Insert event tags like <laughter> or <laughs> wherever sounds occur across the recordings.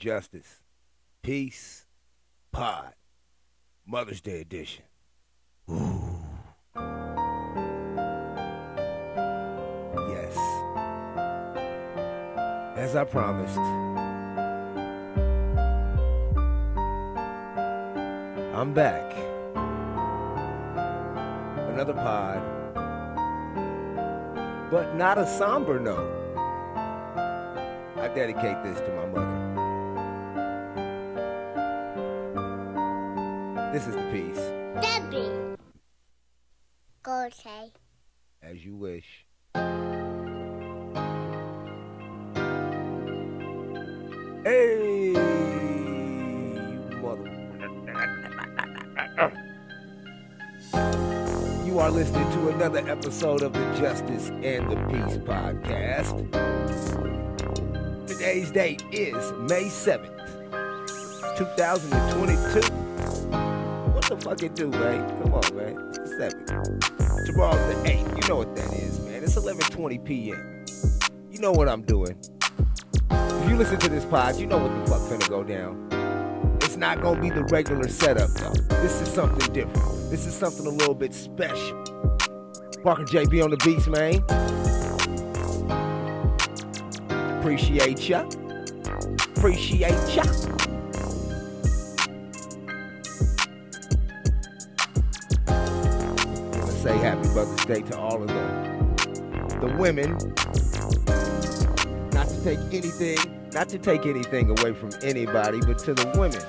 Justice, Peace, Pod, Mother's Day edition. Ooh. Yes. As I promised, I'm back. Another pod, but not a somber note. I dedicate this to my mother. This is the piece, Debbie. Gordy. as you wish. Hey, mother. You are listening to another episode of the Justice and the Peace podcast. Today's date is May 7th, 2022. What the fuck it do, man? Come on, man. It's the 7th. Tomorrow's the 8th. You know what that is, man. It's 11:20 p.m. You know what I'm doing. If you listen to this pod, you know what the fuck finna go down. It's not gonna be the regular setup, though. This is something different. This is something a little bit special. Parker JB on the beats, man. Appreciate ya. Appreciate ya. Say happy Mother's Day to all of the the women. Not to take anything, not to take anything away from anybody, but to the women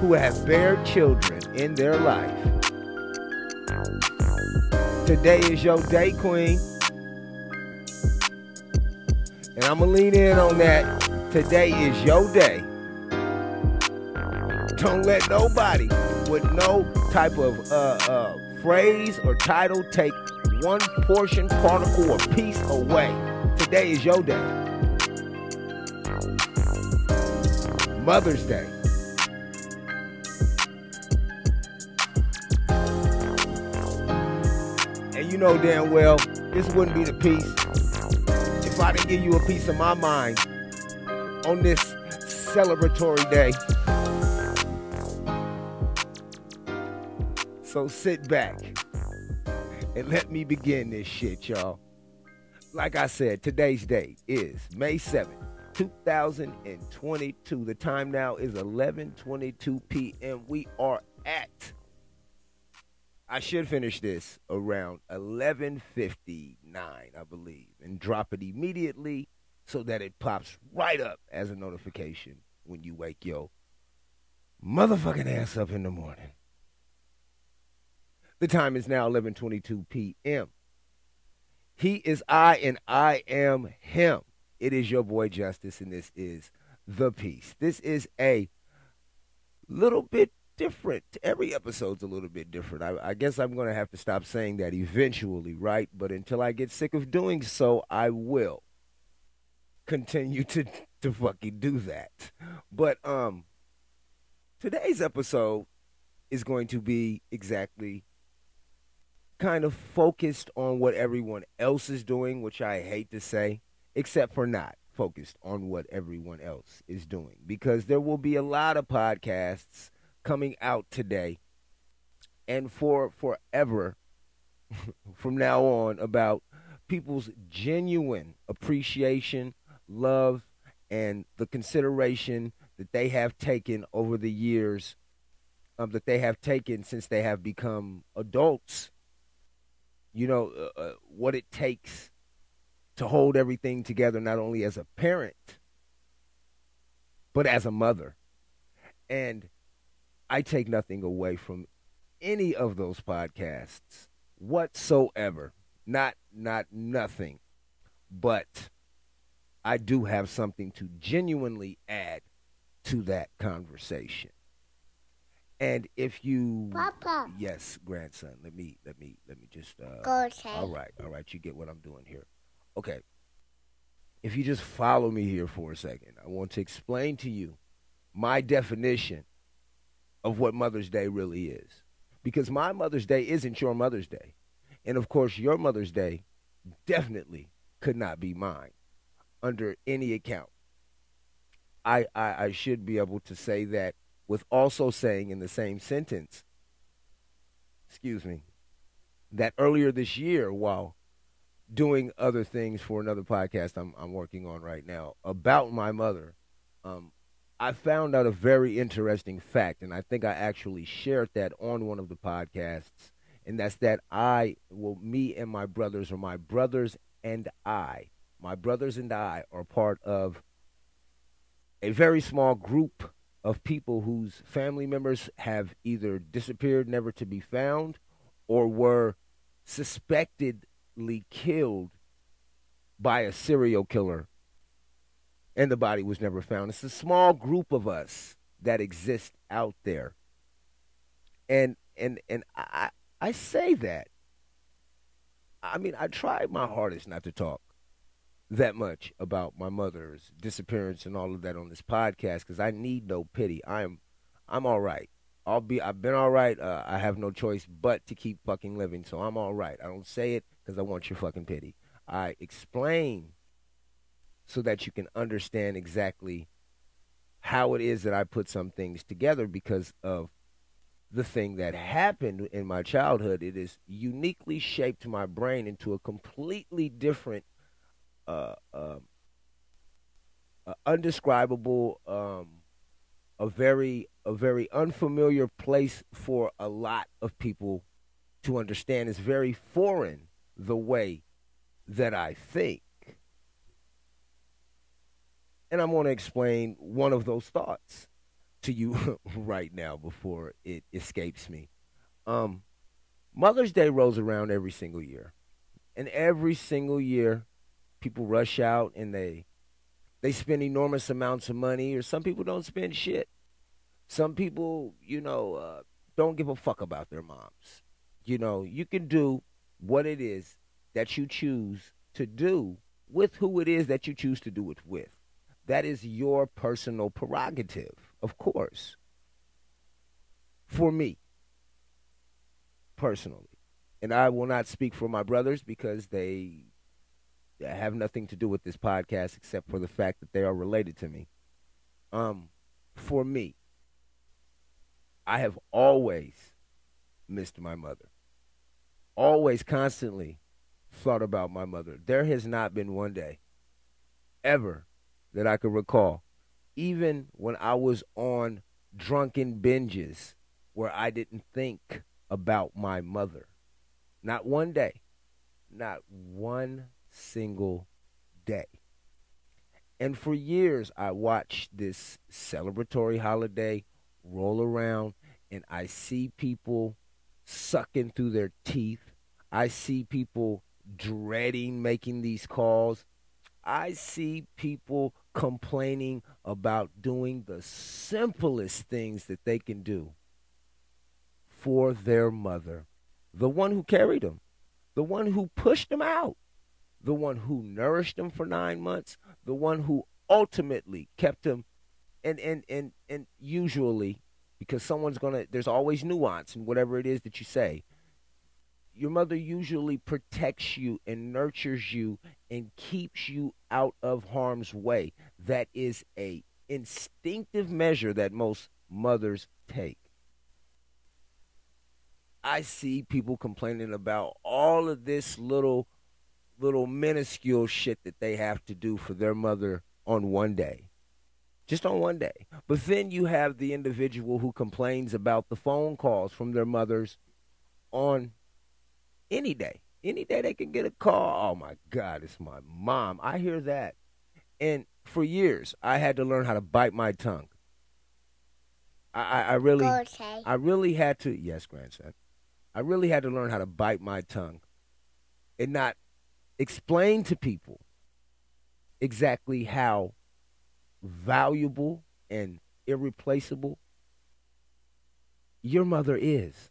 who have bare children in their life. Today is your day, Queen. And I'm gonna lean in on that. Today is your day. Don't let nobody with no type of uh, uh, phrase or title take one portion, particle, or piece away. Today is your day. Mother's Day. And you know damn well this wouldn't be the piece if I didn't give you a piece of my mind on this celebratory day. So sit back and let me begin this shit, y'all. Like I said, today's date is May 7th, 2022. The time now is 11:22 p.m. We are at I should finish this around 11:59, I believe, and drop it immediately so that it pops right up as a notification when you wake your motherfucking ass up in the morning. The time is now 11:22 p.m. He is I and I am him. It is your boy Justice and this is The Peace. This is a little bit different. Every episode's a little bit different. I, I guess I'm going to have to stop saying that eventually, right? But until I get sick of doing so, I will continue to to fucking do that. But um today's episode is going to be exactly kind of focused on what everyone else is doing, which I hate to say, except for not focused on what everyone else is doing because there will be a lot of podcasts coming out today and for forever <laughs> from now on about people's genuine appreciation, love, and the consideration that they have taken over the years um, that they have taken since they have become adults. You know, uh, uh, what it takes to hold everything together, not only as a parent, but as a mother. And I take nothing away from any of those podcasts whatsoever. Not not nothing. But I do have something to genuinely add to that conversation. And if you Papa. Yes, grandson. Let me let me let me just uh Gordy. all right, all right, you get what I'm doing here. Okay. If you just follow me here for a second, I want to explain to you my definition of what Mother's Day really is. Because my Mother's Day isn't your Mother's Day. And of course, your Mother's Day definitely could not be mine under any account. I, I, I should be able to say that with also saying in the same sentence, excuse me, that earlier this year, while doing other things for another podcast I'm, I'm working on right now about my mother, um, I found out a very interesting fact, and I think I actually shared that on one of the podcasts, and that's that I, well, me and my brothers, or my brothers and I, my brothers and I are part of a very small group of people whose family members have either disappeared, never to be found, or were suspectedly killed by a serial killer and the body was never found. It's a small group of us that exist out there. And and and I I say that. I mean, I tried my hardest not to talk that much about my mother's disappearance and all of that on this podcast because I need no pity. I'm I'm all right. I'll be I've been all right. Uh, I have no choice but to keep fucking living. So I'm all right. I don't say it because I want your fucking pity. I explain so that you can understand exactly how it is that I put some things together because of the thing that happened in my childhood. It has uniquely shaped my brain into a completely different, uh, uh, undescribable, um, a very a very unfamiliar place for a lot of people to understand. It's very foreign the way that I think. And I'm going to explain one of those thoughts to you <laughs> right now before it escapes me. Um, Mother's Day rolls around every single year. And every single year, people rush out and they they spend enormous amounts of money, or some people don't spend shit. Some people, you know, uh, don't give a fuck about their moms. You know, you can do what it is that you choose to do with who it is that you choose to do it with. That is your personal prerogative, of course. For me, personally. And I will not speak for my brothers because they have nothing to do with this podcast except for the fact that they are related to me. Um, for me, I have always missed my mother. Always, constantly thought about my mother. There has not been one day, ever, that I could recall, even when I was on drunken binges where I didn't think about my mother. Not one day. Not one single day. And for years, I watched this celebratory holiday roll around and I see people sucking through their teeth. I see people dreading making these calls. I see people complaining about doing the simplest things that they can do for their mother, the one who carried them, the one who pushed them out, the one who nourished them for nine months, the one who ultimately kept them, and and and and usually because someone's gonna there's always nuance in whatever it is that you say your mother usually protects you and nurtures you and keeps you out of harm's way. That is a instinctive measure that most mothers take. I see people complaining about all of this little little minuscule shit that they have to do for their mother on one day. Just on one day. But then you have the individual who complains about the phone calls from their mothers on any day. Any day they can get a call. Oh my God, it's my mom. I hear that. And for years, I had to learn how to bite my tongue. I, I, I really, okay. I really had to. Yes, grandson. I really had to learn how to bite my tongue, and not explain to people exactly how valuable and irreplaceable your mother is.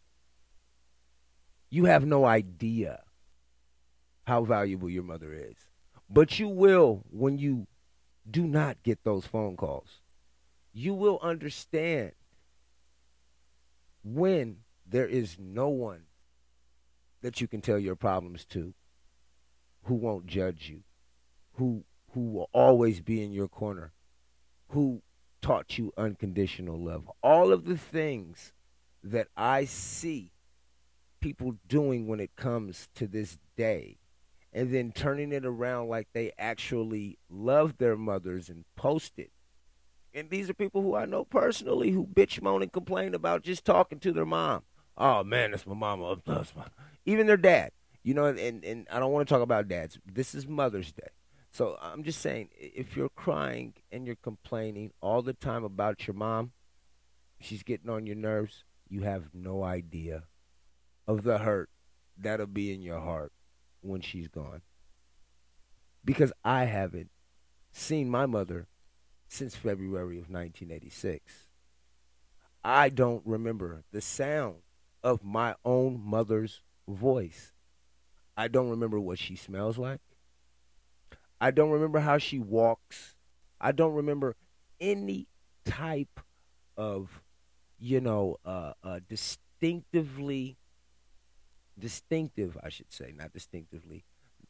You have no idea how valuable your mother is. But you will when you do not get those phone calls. You will understand when there is no one that you can tell your problems to who won't judge you, who who will always be in your corner, who taught you unconditional love. All of the things that I see people doing when it comes to this day and then turning it around like they actually love their mothers and post it. And these are people who I know personally who bitch, moan, and complain about just talking to their mom. Oh man, that's my mama. That's my... Even their dad. You know, and, and I don't want to talk about dads. This is Mother's Day. So I'm just saying, if you're crying and you're complaining all the time about your mom, she's getting on your nerves, you have no idea of the hurt that'll be in your heart when she's gone. Because I haven't seen my mother since February of 1986. I don't remember the sound of my own mother's voice. I don't remember what she smells like. I don't remember how she walks. I don't remember any type of, you know, uh, uh, distinctively distinctive, I should say, not distinctively.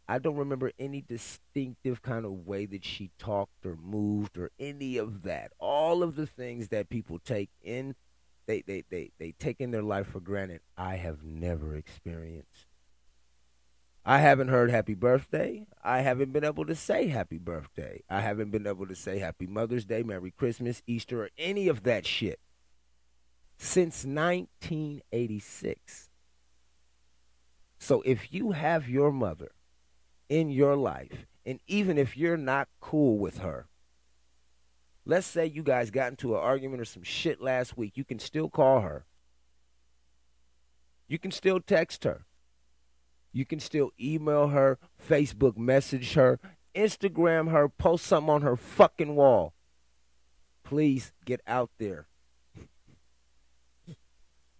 I don't remember any distinctive kind of way that she talked or moved or any of that. All of the things that people take in they, they, they, they take in their life for granted, I have never experienced. I haven't heard happy birthday. I haven't been able to say happy birthday. I haven't been able to say happy Mother's Day, Merry Christmas, Easter, or any of that shit since 1986. So if you have your mother in your life, and even if you're not cool with her, let's say you guys got into an argument or some shit last week, you can still call her. You can still text her. You can still email her, Facebook message her, Instagram her, post something on her fucking wall. Please get out there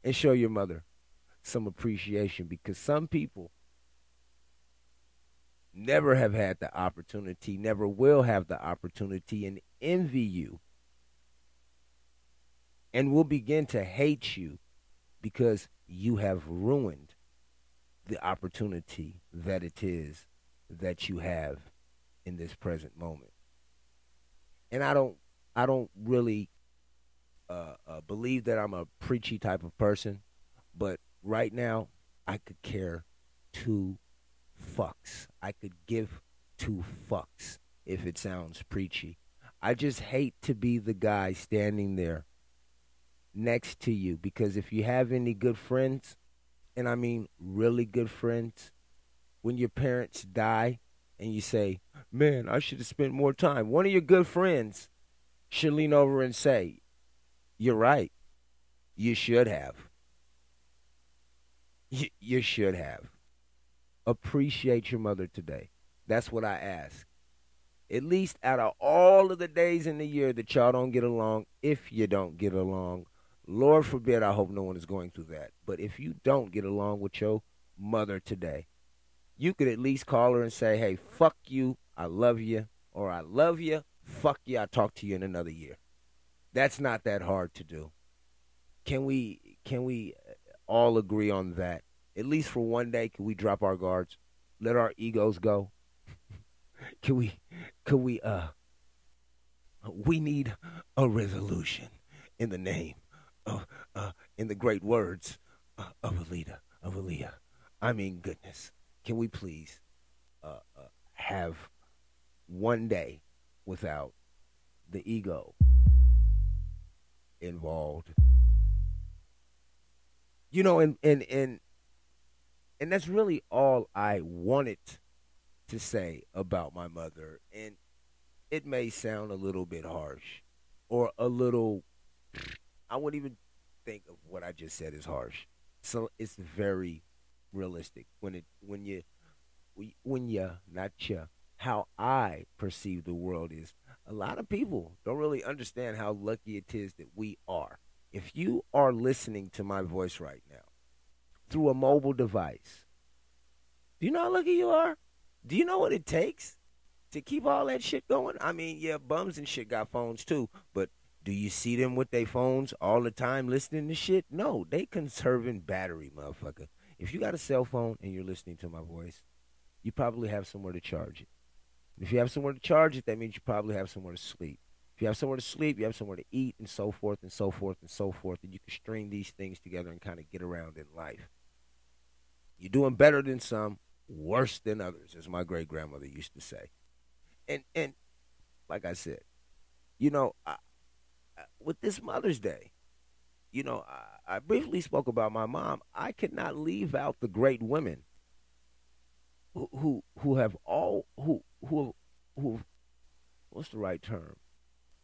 and show your mother some appreciation because some people never have had the opportunity, never will have the opportunity, and envy you and will begin to hate you because you have ruined the opportunity that it is that you have in this present moment. And I don't I don't really uh, uh, believe that I'm a preachy type of person, but right now, I could care two fucks. I could give two fucks if it sounds preachy. I just hate to be the guy standing there next to you because if you have any good friends, and I mean really good friends, when your parents die and you say, Man, I should have spent more time, one of your good friends should lean over and say, You're right. You should have. You, you should have. Appreciate your mother today. That's what I ask. At least out of all of the days in the year that y'all don't get along, if you don't get along, Lord forbid, I hope no one is going through that. But if you don't get along with your mother today, you could at least call her and say, hey, fuck you, I love you, or I love you, fuck you, I'll talk to you in another year. That's not that hard to do. Can we can we all agree on that. At least for one day, can we drop our guards? Let our egos go. <laughs> can we? Can we? Uh, we need a resolution in the name of, uh, in the great words uh, of Alita, of Aaliyah. I mean, goodness, can we please uh, uh, have one day without the ego involved? you know, and and and and that's really all I wanted to say about my mother. And it may sound a little bit harsh or a little I wouldn't even think of what I just said as harsh. So it's very realistic when it when you when you not you how I perceive the world is a lot of people don't really understand how lucky it is that we are if you are listening to my voice right now through a mobile device, do you know how lucky you are? Do you know what it takes to keep all that shit going? I mean, yeah, bums and shit got phones too, but do you see them with their phones all the time listening to shit? No, they conserving battery, motherfucker. If you got a cell phone and you're listening to my voice, you probably have somewhere to charge it. If you have somewhere to charge it, that means you probably have somewhere to sleep. If you have somewhere to sleep, you have somewhere to eat, and so forth and so forth and so forth, and you can string these things together and kind of get around in life. You're doing better than some, worse than others, as my great grandmother used to say. And and like I said, you know, I, with this Mother's Day, you know, I, I briefly spoke about my mom. I cannot leave out the great women who who, who have all who who who what's the right term?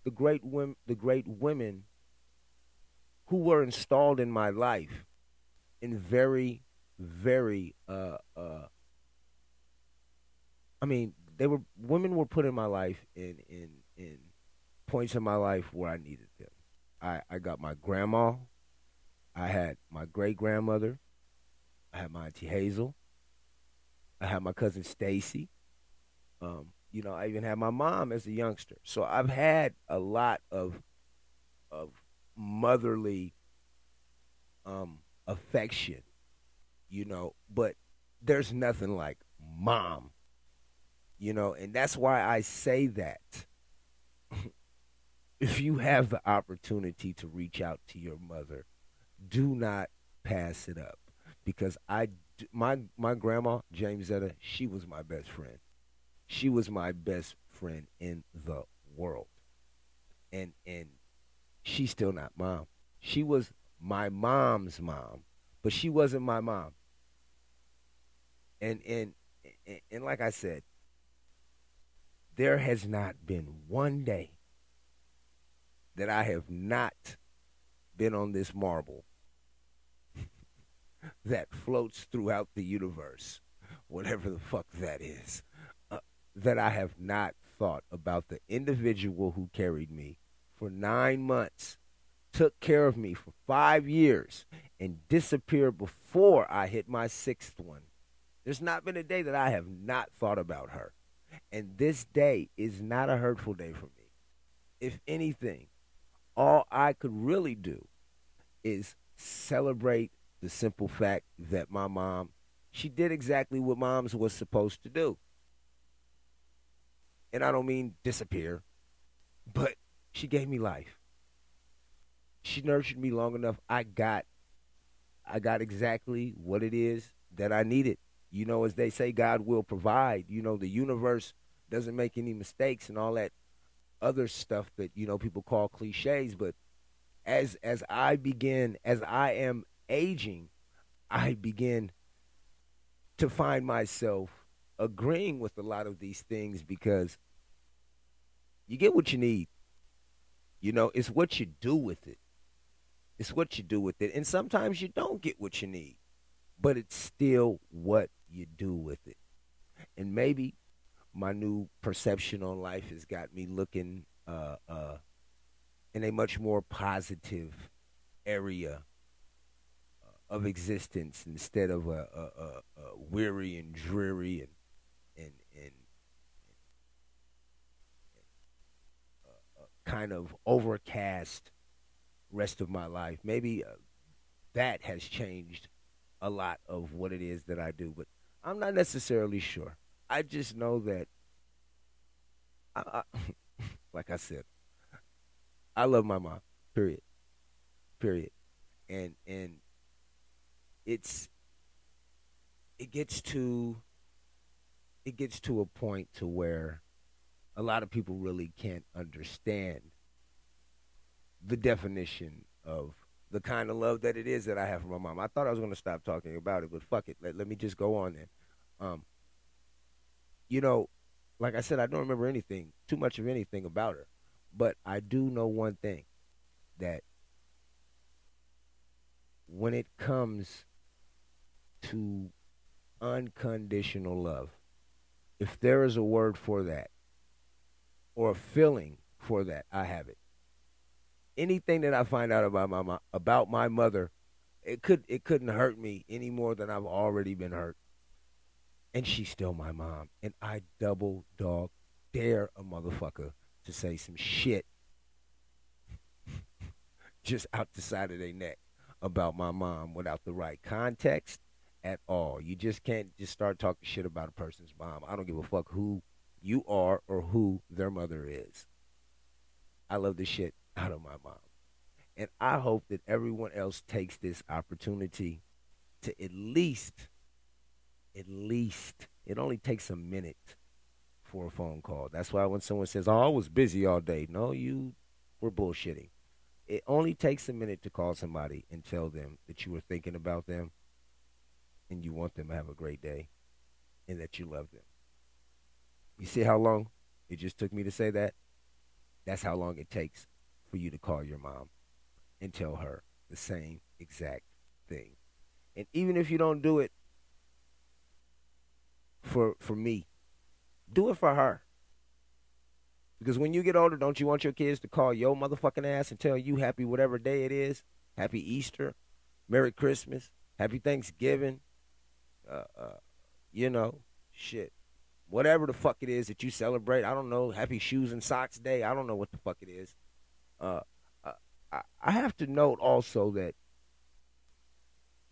The great women, the great women who were installed in my life in very, very, uh, uh, I mean, they were women were put in my life in in in points in my life where I needed them. I I got my grandma, I had my great grandmother, I had my auntie Hazel, I had my cousin Stacy. Um, you know, I even had my mom as a youngster. So I've had a lot of of motherly um affection, you know, but there's nothing like mom. You know, and that's why I say that. If you have the opportunity to reach out to your mother, do not pass it up because I my my grandma James Zetta, she was my best friend she was my best friend in the world. And and she's still not mom. She was my mom's mom, but she wasn't my mom. And and and, and like I said, there has not been one day that I have not been on this marble <laughs> that floats throughout the universe, whatever the fuck that is uh, that I have not thought about the individual who carried me for nine months, took care of me for five years, and disappeared before I hit my sixth one. There's not been a day that I have not thought about her. And this day is not a hurtful day for me. If anything, all I could really do is celebrate the simple fact that my mom, she did exactly what moms was supposed to do and I don't mean disappear, but she gave me life. She nurtured me long enough. I got I got exactly what it is that I needed. You know, as they say, God will provide. You know, the universe doesn't make any mistakes and all that other stuff that, you know, people call cliches. But as as I begin, as I am aging, I begin to find myself agreeing with a lot of these things because you get what you need. You know, it's what you do with it. It's what you do with it. And sometimes you don't get what you need, but it's still what you do with it. And maybe my new perception on life has got me looking uh, uh, in a much more positive area of existence instead of a, a, a, a weary and dreary and and and, and kind of overcast rest of my life. Maybe uh, that has changed a lot of what it is that I do, but I'm not necessarily sure. I just know that, I, I, <laughs> like I said, I love my mom. Period. Period. And and it's it gets to it gets to a point to where a lot of people really can't understand the definition of the kind of love that it is that I have for my mom. I thought I was going to stop talking about it, but fuck it. Let, let me just go on then. Um, you know, like I said, I don't remember anything, too much of anything about her. But I do know one thing that when it comes to unconditional love, if there is a word for that or a feeling for that, I have it. Anything that I find out about my about my mother, it could it couldn't hurt me any more than I've already been hurt. And she's still my mom, and I double dog dare a motherfucker to say some shit <laughs> just out the side of their neck about my mom without the right context at all. You just can't just start talking shit about a person's mom. I don't give a fuck who you are or who their mother is. I love the shit out of my mom. And I hope that everyone else takes this opportunity to at least, at least, it only takes a minute for a phone call. That's why when someone says, Oh, I was busy all day, no, you were bullshitting. It only takes a minute to call somebody and tell them that you were thinking about them and you want them to have a great day and that you love them. You see how long it just took me to say that? That's how long it takes for you to call your mom and tell her the same exact thing. And even if you don't do it for for me, do it for her. Because when you get older, don't you want your kids to call your motherfucking ass and tell you happy whatever day it is? Happy Easter, Merry Christmas, Happy Thanksgiving, uh, uh, you know, shit. Whatever the fuck it is that you celebrate. I don't know. Happy Shoes and Socks Day. I don't know what the fuck it is. Uh, uh I, I have to note also that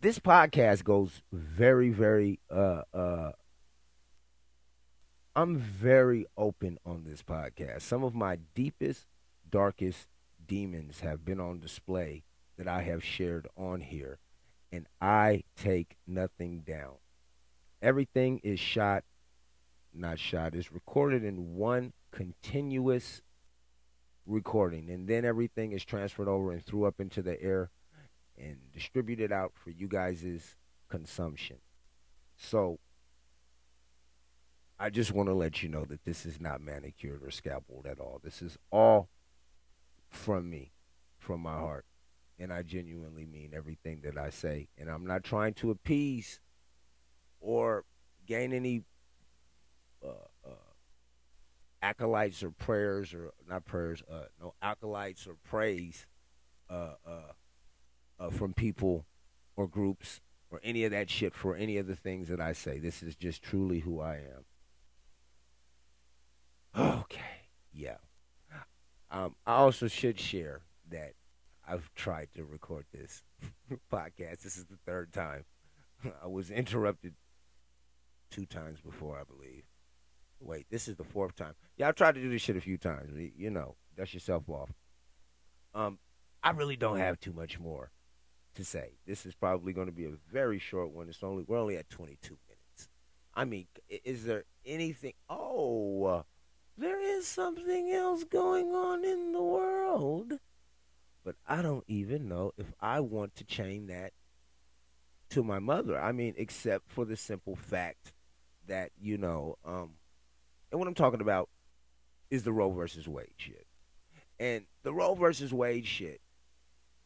this podcast goes very, very uh, uh, I'm very open on this podcast. Some of my deepest, darkest demons have been on display that I have shared on here, and I take nothing down. Everything is shot, not shot, is recorded in one continuous recording, and then everything is transferred over and threw up into the air and distributed out for you guys' consumption. So, I just want to let you know that this is not manicured or scalpeled at all. This is all from me, from my heart. And I genuinely mean everything that I say. And I'm not trying to appease or gain any uh, uh, acolytes or prayers or not prayers, uh, no acolytes or praise uh, uh, uh, from people or groups or any of that shit for any of the things that I say. This is just truly who I am. Okay, yeah. Um, I also should share that I've tried to record this <laughs> podcast. This is the third time. <laughs> I was interrupted two times before, I believe. Wait, this is the fourth time. Yeah, I've tried to do this shit a few times. You know, dust yourself off. Um, I really don't have too much more to say. This is probably going to be a very short one. It's only we're only at 22 minutes. I mean, is there anything? Oh, there is something else going on in the world. But I don't even know if I want to chain that to my mother. I mean, except for the simple fact that, you know, um, and what I'm talking about is the Roe versus Wade shit. And the Roe versus Wade shit,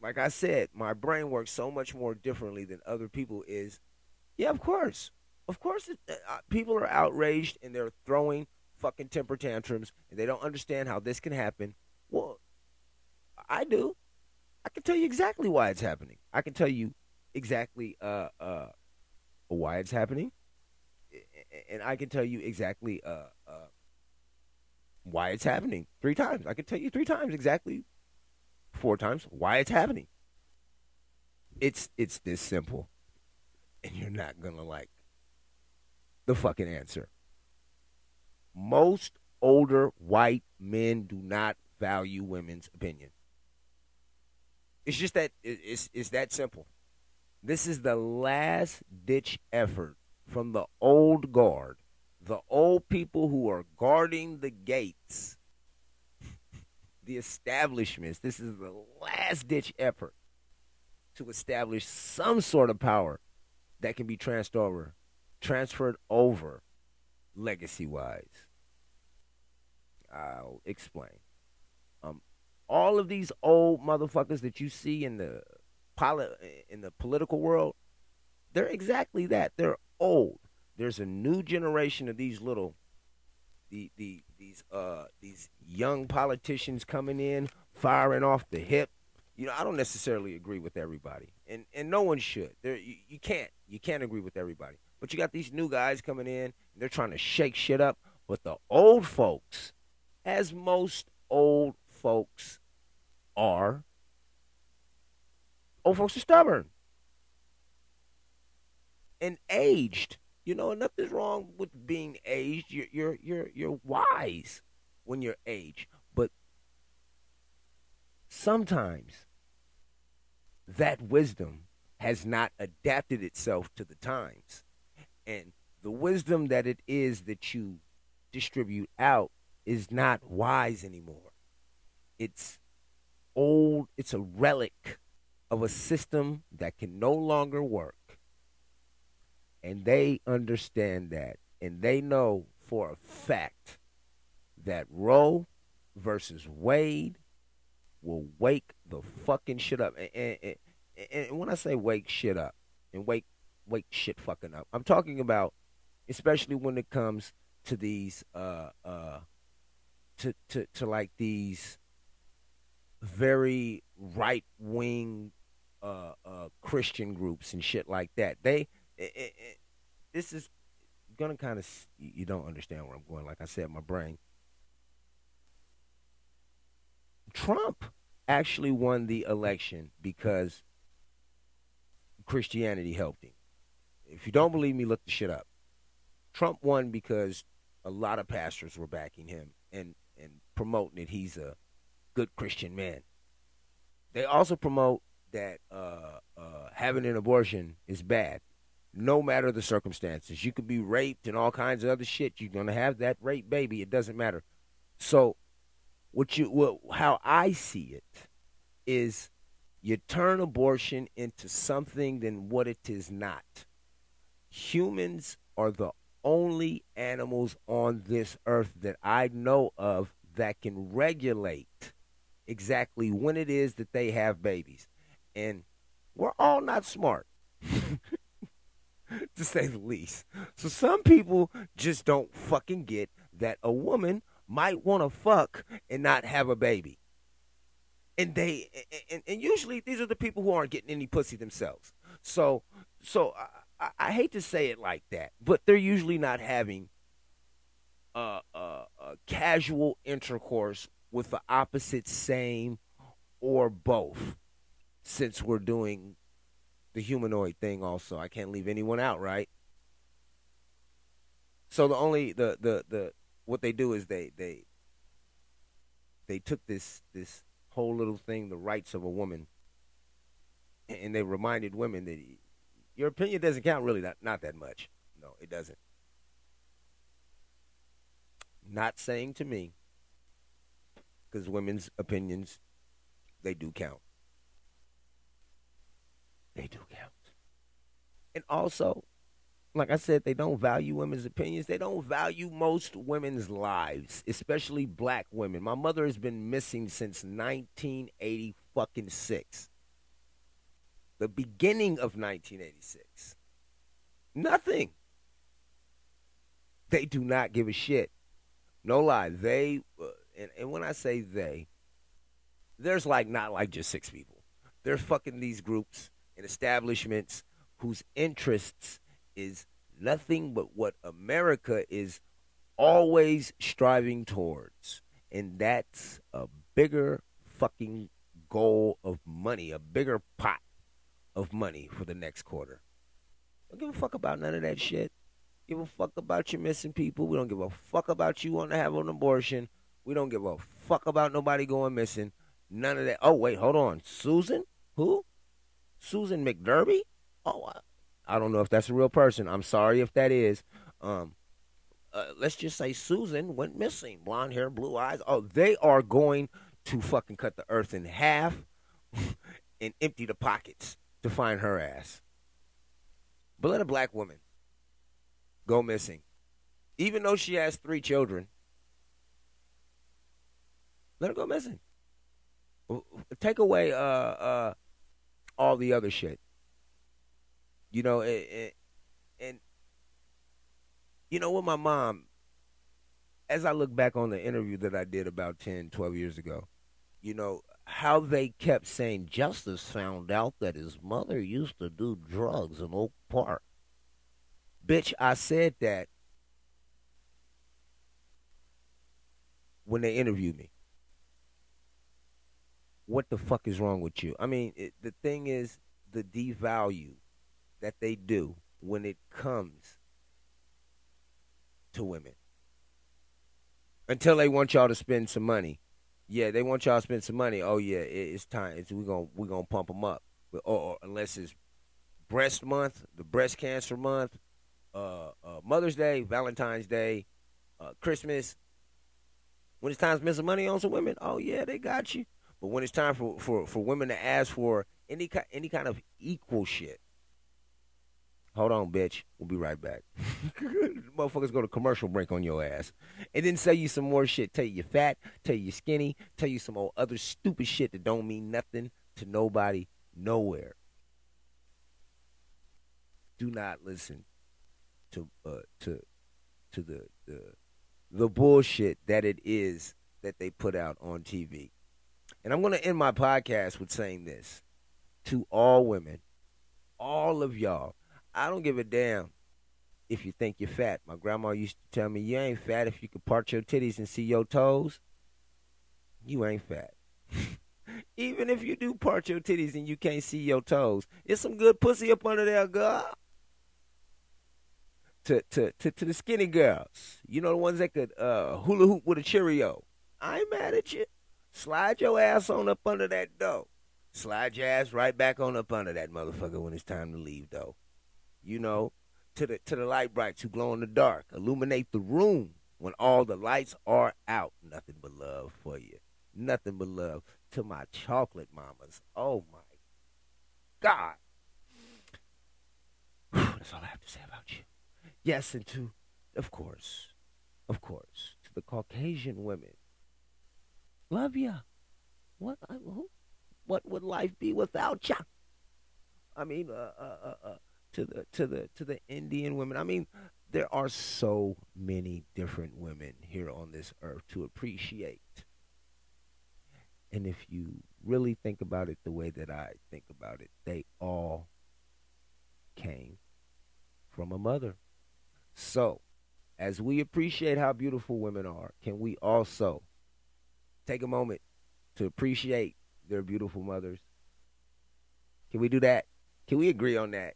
like I said, my brain works so much more differently than other people is, yeah, of course. Of course, it, uh, people are outraged and they're throwing fucking temper tantrums and they don't understand how this can happen. Well, I do. I can tell you exactly why it's happening. I can tell you exactly uh, uh, why it's happening, and I can tell you exactly uh, uh, why it's happening three times. I can tell you three times exactly, four times why it's happening. It's it's this simple, and you're not gonna like the fucking answer most older white men do not value women's opinion. It's just that it's it's that simple. This is the last ditch effort from the old guard, the old people who are guarding the gates, <laughs> the establishments. This is the last ditch effort to establish some sort of power that can be transferred over, transferred over legacy wise. I'll explain. Um, all of these old motherfuckers that you see in the poli- in the political world, they're exactly that. They're old. There's a new generation of these little, the the these uh these young politicians coming in, firing off the hip. You know, I don't necessarily agree with everybody, and and no one should. There, you, you can't you can't agree with everybody. But you got these new guys coming in, and they're trying to shake shit up. But the old folks, as most old folks are, old folks are stubborn and aged. You know, nothing's wrong with being aged. You're you're you're you're wise when you're aged, but sometimes that wisdom has not adapted itself to the times. And the wisdom that it is that you distribute out is not wise anymore. It's old, it's a relic of a system that can no longer work. And they understand that. And they know for a fact that Roe versus Wade will wake the fucking shit up. And, and, and, when I say wake shit up and wake wake shit fucking up, I'm talking about especially when it comes to these uh uh to to to like these very right wing uh, uh, Christian groups and shit like that. They, it, it, this is gonna kind of you don't understand where I'm going. Like I said, my brain. Trump actually won the election because Christianity helped him. If you don't believe me, look the shit up. Trump won because a lot of pastors were backing him and promoting that he's a good Christian man. They also promote that uh, uh, having an abortion is bad, no matter the circumstances. You could be raped and all kinds of other shit. You're gonna have that rape baby. It doesn't matter. So, what you what, how I see it is, you turn abortion into something than what it is not. Humans are the only animals on this earth that I know of that can regulate exactly when it is that they have babies. And we're all not smart, <laughs> to say the least. So some people just don't fucking get that a woman might want to fuck and not have a baby. And they and, and usually these are the people who aren't getting any pussy themselves. So so I, I hate to say it like that, but they're usually not having uh, uh, uh, casual intercourse with the opposite, same, or both, since we're doing the humanoid thing also. I can't leave anyone out, right? So the only the the the what they do is they they they took this this whole little thing, the rights of a woman, and they reminded women that your opinion doesn't count really not not that much. No, it doesn't. Not saying to me because women's opinions, they do count. They do count. And also, like I said, they don't value women's opinions. They don't value most women's lives, especially black women. My mother has been missing since 1980 fucking six. The beginning of 1986. Nothing. They do not give a shit. No lie. They uh, and, and when I say they, there's like not like just six people. There's fucking these groups and establishments whose interests is nothing but what America is always striving towards. And that's a bigger fucking goal of money, a bigger pot of money for the next quarter. Don't give a fuck about none of that shit. Give a fuck about your missing people. We don't give a fuck about you wanting to have an abortion. We don't give a fuck about nobody going missing. None of that. Oh, wait, hold on. Susan? Who? Susan McDerby? Oh, I, I don't know if that's a real person. I'm sorry if that is. Um, uh, let's just say Susan went missing. Blonde hair, blue eyes. Oh, they are going to fucking cut the earth in half <laughs> and empty the pockets to find her ass. But let a black woman go missing. Even though she has three children, let her go missing. Take away uh uh all the other shit. You know, and, and, and you know what my mom as I look back on the interview that I did about 10, 12 years ago, you know, how they kept saying Justice found out that his mother used to do drugs in Oak Park. Bitch, I said that when they interviewed me what the fuck is wrong with you? I mean, it, the thing is the devalue that they do when it comes to women. Until they want y'all to spend some money Yeah, they want y'all to spend some money. Oh yeah, it, it's time. It's, we're gonna we're gonna pump them up. Or, or unless it's breast month, the breast cancer month, uh, uh, Mother's Day, Valentine's Day, uh, Christmas. When it's time to spend some money on some women, oh yeah, they got you. But when it's time for, for, for women to ask for any any kind of equal shit, hold on, bitch. We'll be right back. <laughs> Motherfuckers go to commercial break on your ass, and then say you some more shit. Tell you you're fat. Tell you you're skinny. Tell you some old other stupid shit that don't mean nothing to nobody nowhere. Do not listen to uh, to to the, the the bullshit that it is that they put out on TV. And I'm going to end my podcast with saying this to all women, all of y'all. I don't give a damn if you think you're fat. My grandma used to tell me, you ain't fat if you can part your titties and see your toes. You ain't fat. <laughs> Even if you do part your titties and you can't see your toes, it's some good pussy up under there, girl to, to, to, to the skinny girls. You know the ones that could uh, hula hoop with a Cheerio. I ain't mad at you. Slide your ass on up under that dough. Slide your ass right back on up under that motherfucker when it's time to leave, though. You know, to the to the light brights who glow in the dark. Illuminate the room when all the lights are out. Nothing but love for you. Nothing but love to my chocolate mamas. Oh my God. That's all I have to say about you. Yes, and to, of course, of course, to the Caucasian women. Love ya. What? What would life be without ya? I mean, uh, uh, uh, uh, to the to the to the Indian women. I mean, there are so many different women here on this earth to appreciate. And if you really think about it the way that I think about it, they all came from a mother. So, as we appreciate how beautiful women are, can we also take a moment to appreciate their beautiful mothers? Can we do that? Can we agree on that?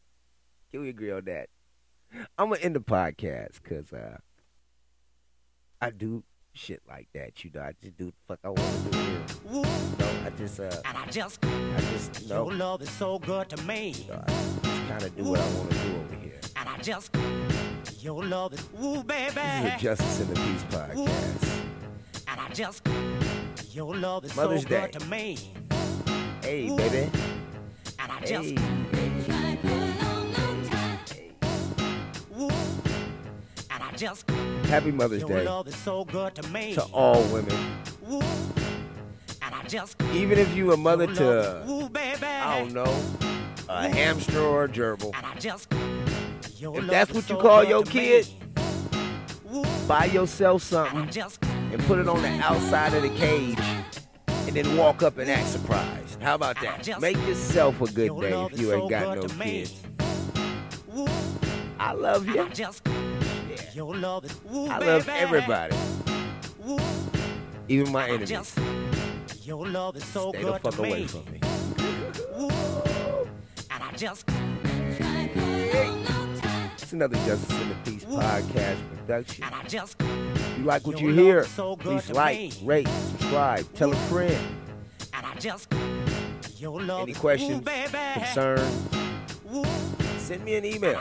Can we agree on that? I'm gonna end the podcast because uh, I do shit like that. You know, I just do the fuck I want to do. Know, I just uh, and I just, I just know, your love is so good to me. You know, I just kind of do what I want to do over here. And I just. Your love is ooh, baby. This is a Justice in the Peace podcast. And I just your love is Mother's so Day. good to me. Hey, baby. And I just Hey, long, hey, ooh, and I just Happy Mother's your Day love is so good to me. to all women. And I just Even if you a mother to. I don't know, a hamster or a gerbil, If that's what you call your kid, buy yourself something and put it on the outside of the cage and then walk up and act surprised. How about that? Make yourself a good day if you ain't got no kids. I love you. I Yeah. love I love everybody, even my enemies. your love is so Stay the good fuck to away from me. And I just It's another Justice in the Peace podcast production. and I just If you like what you hear, please like, rate, subscribe, tell a friend. and I just your love Any questions, concerns, send me an email.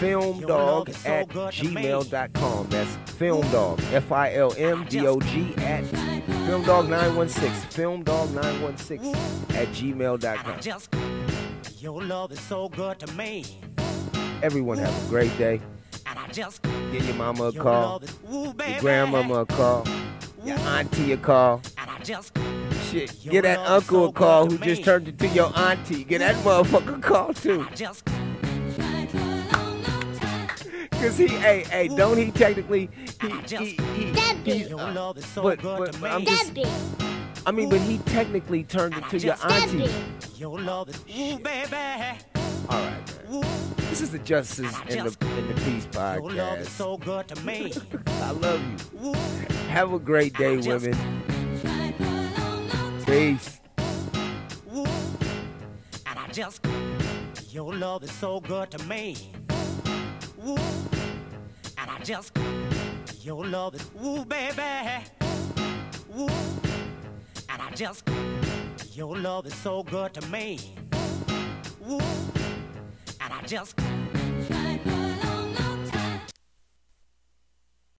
Filmdog at good to me. gmail.com. That's filmdog, F I L M D O G at filmdog916, filmdog916 at gmail.com. your love is so good to me. Everyone have a great day. And I just Give your mama a call, ooh, baby. your grandmama a call, your auntie a call. And I just Shit, Your get that uncle so a call who to just turned into your auntie. Get that motherfucker a call too. I just Cause he, hey, hey, don't he technically, he, he, he, Debbie. he's, uh, love is so but- but- to but me. I'm just- I mean, but he technically turned into your auntie. Your love is ooh, baby. All right, man. This is the Justice in the in the Peace your love is podcast. so good to <laughs> me. I love you. Have a great day, women. Peace. and I just your love is so good to me. Ooh, and I just your love is ooh, baby. Ooh, I just, your love is so good to me. Woo, and I just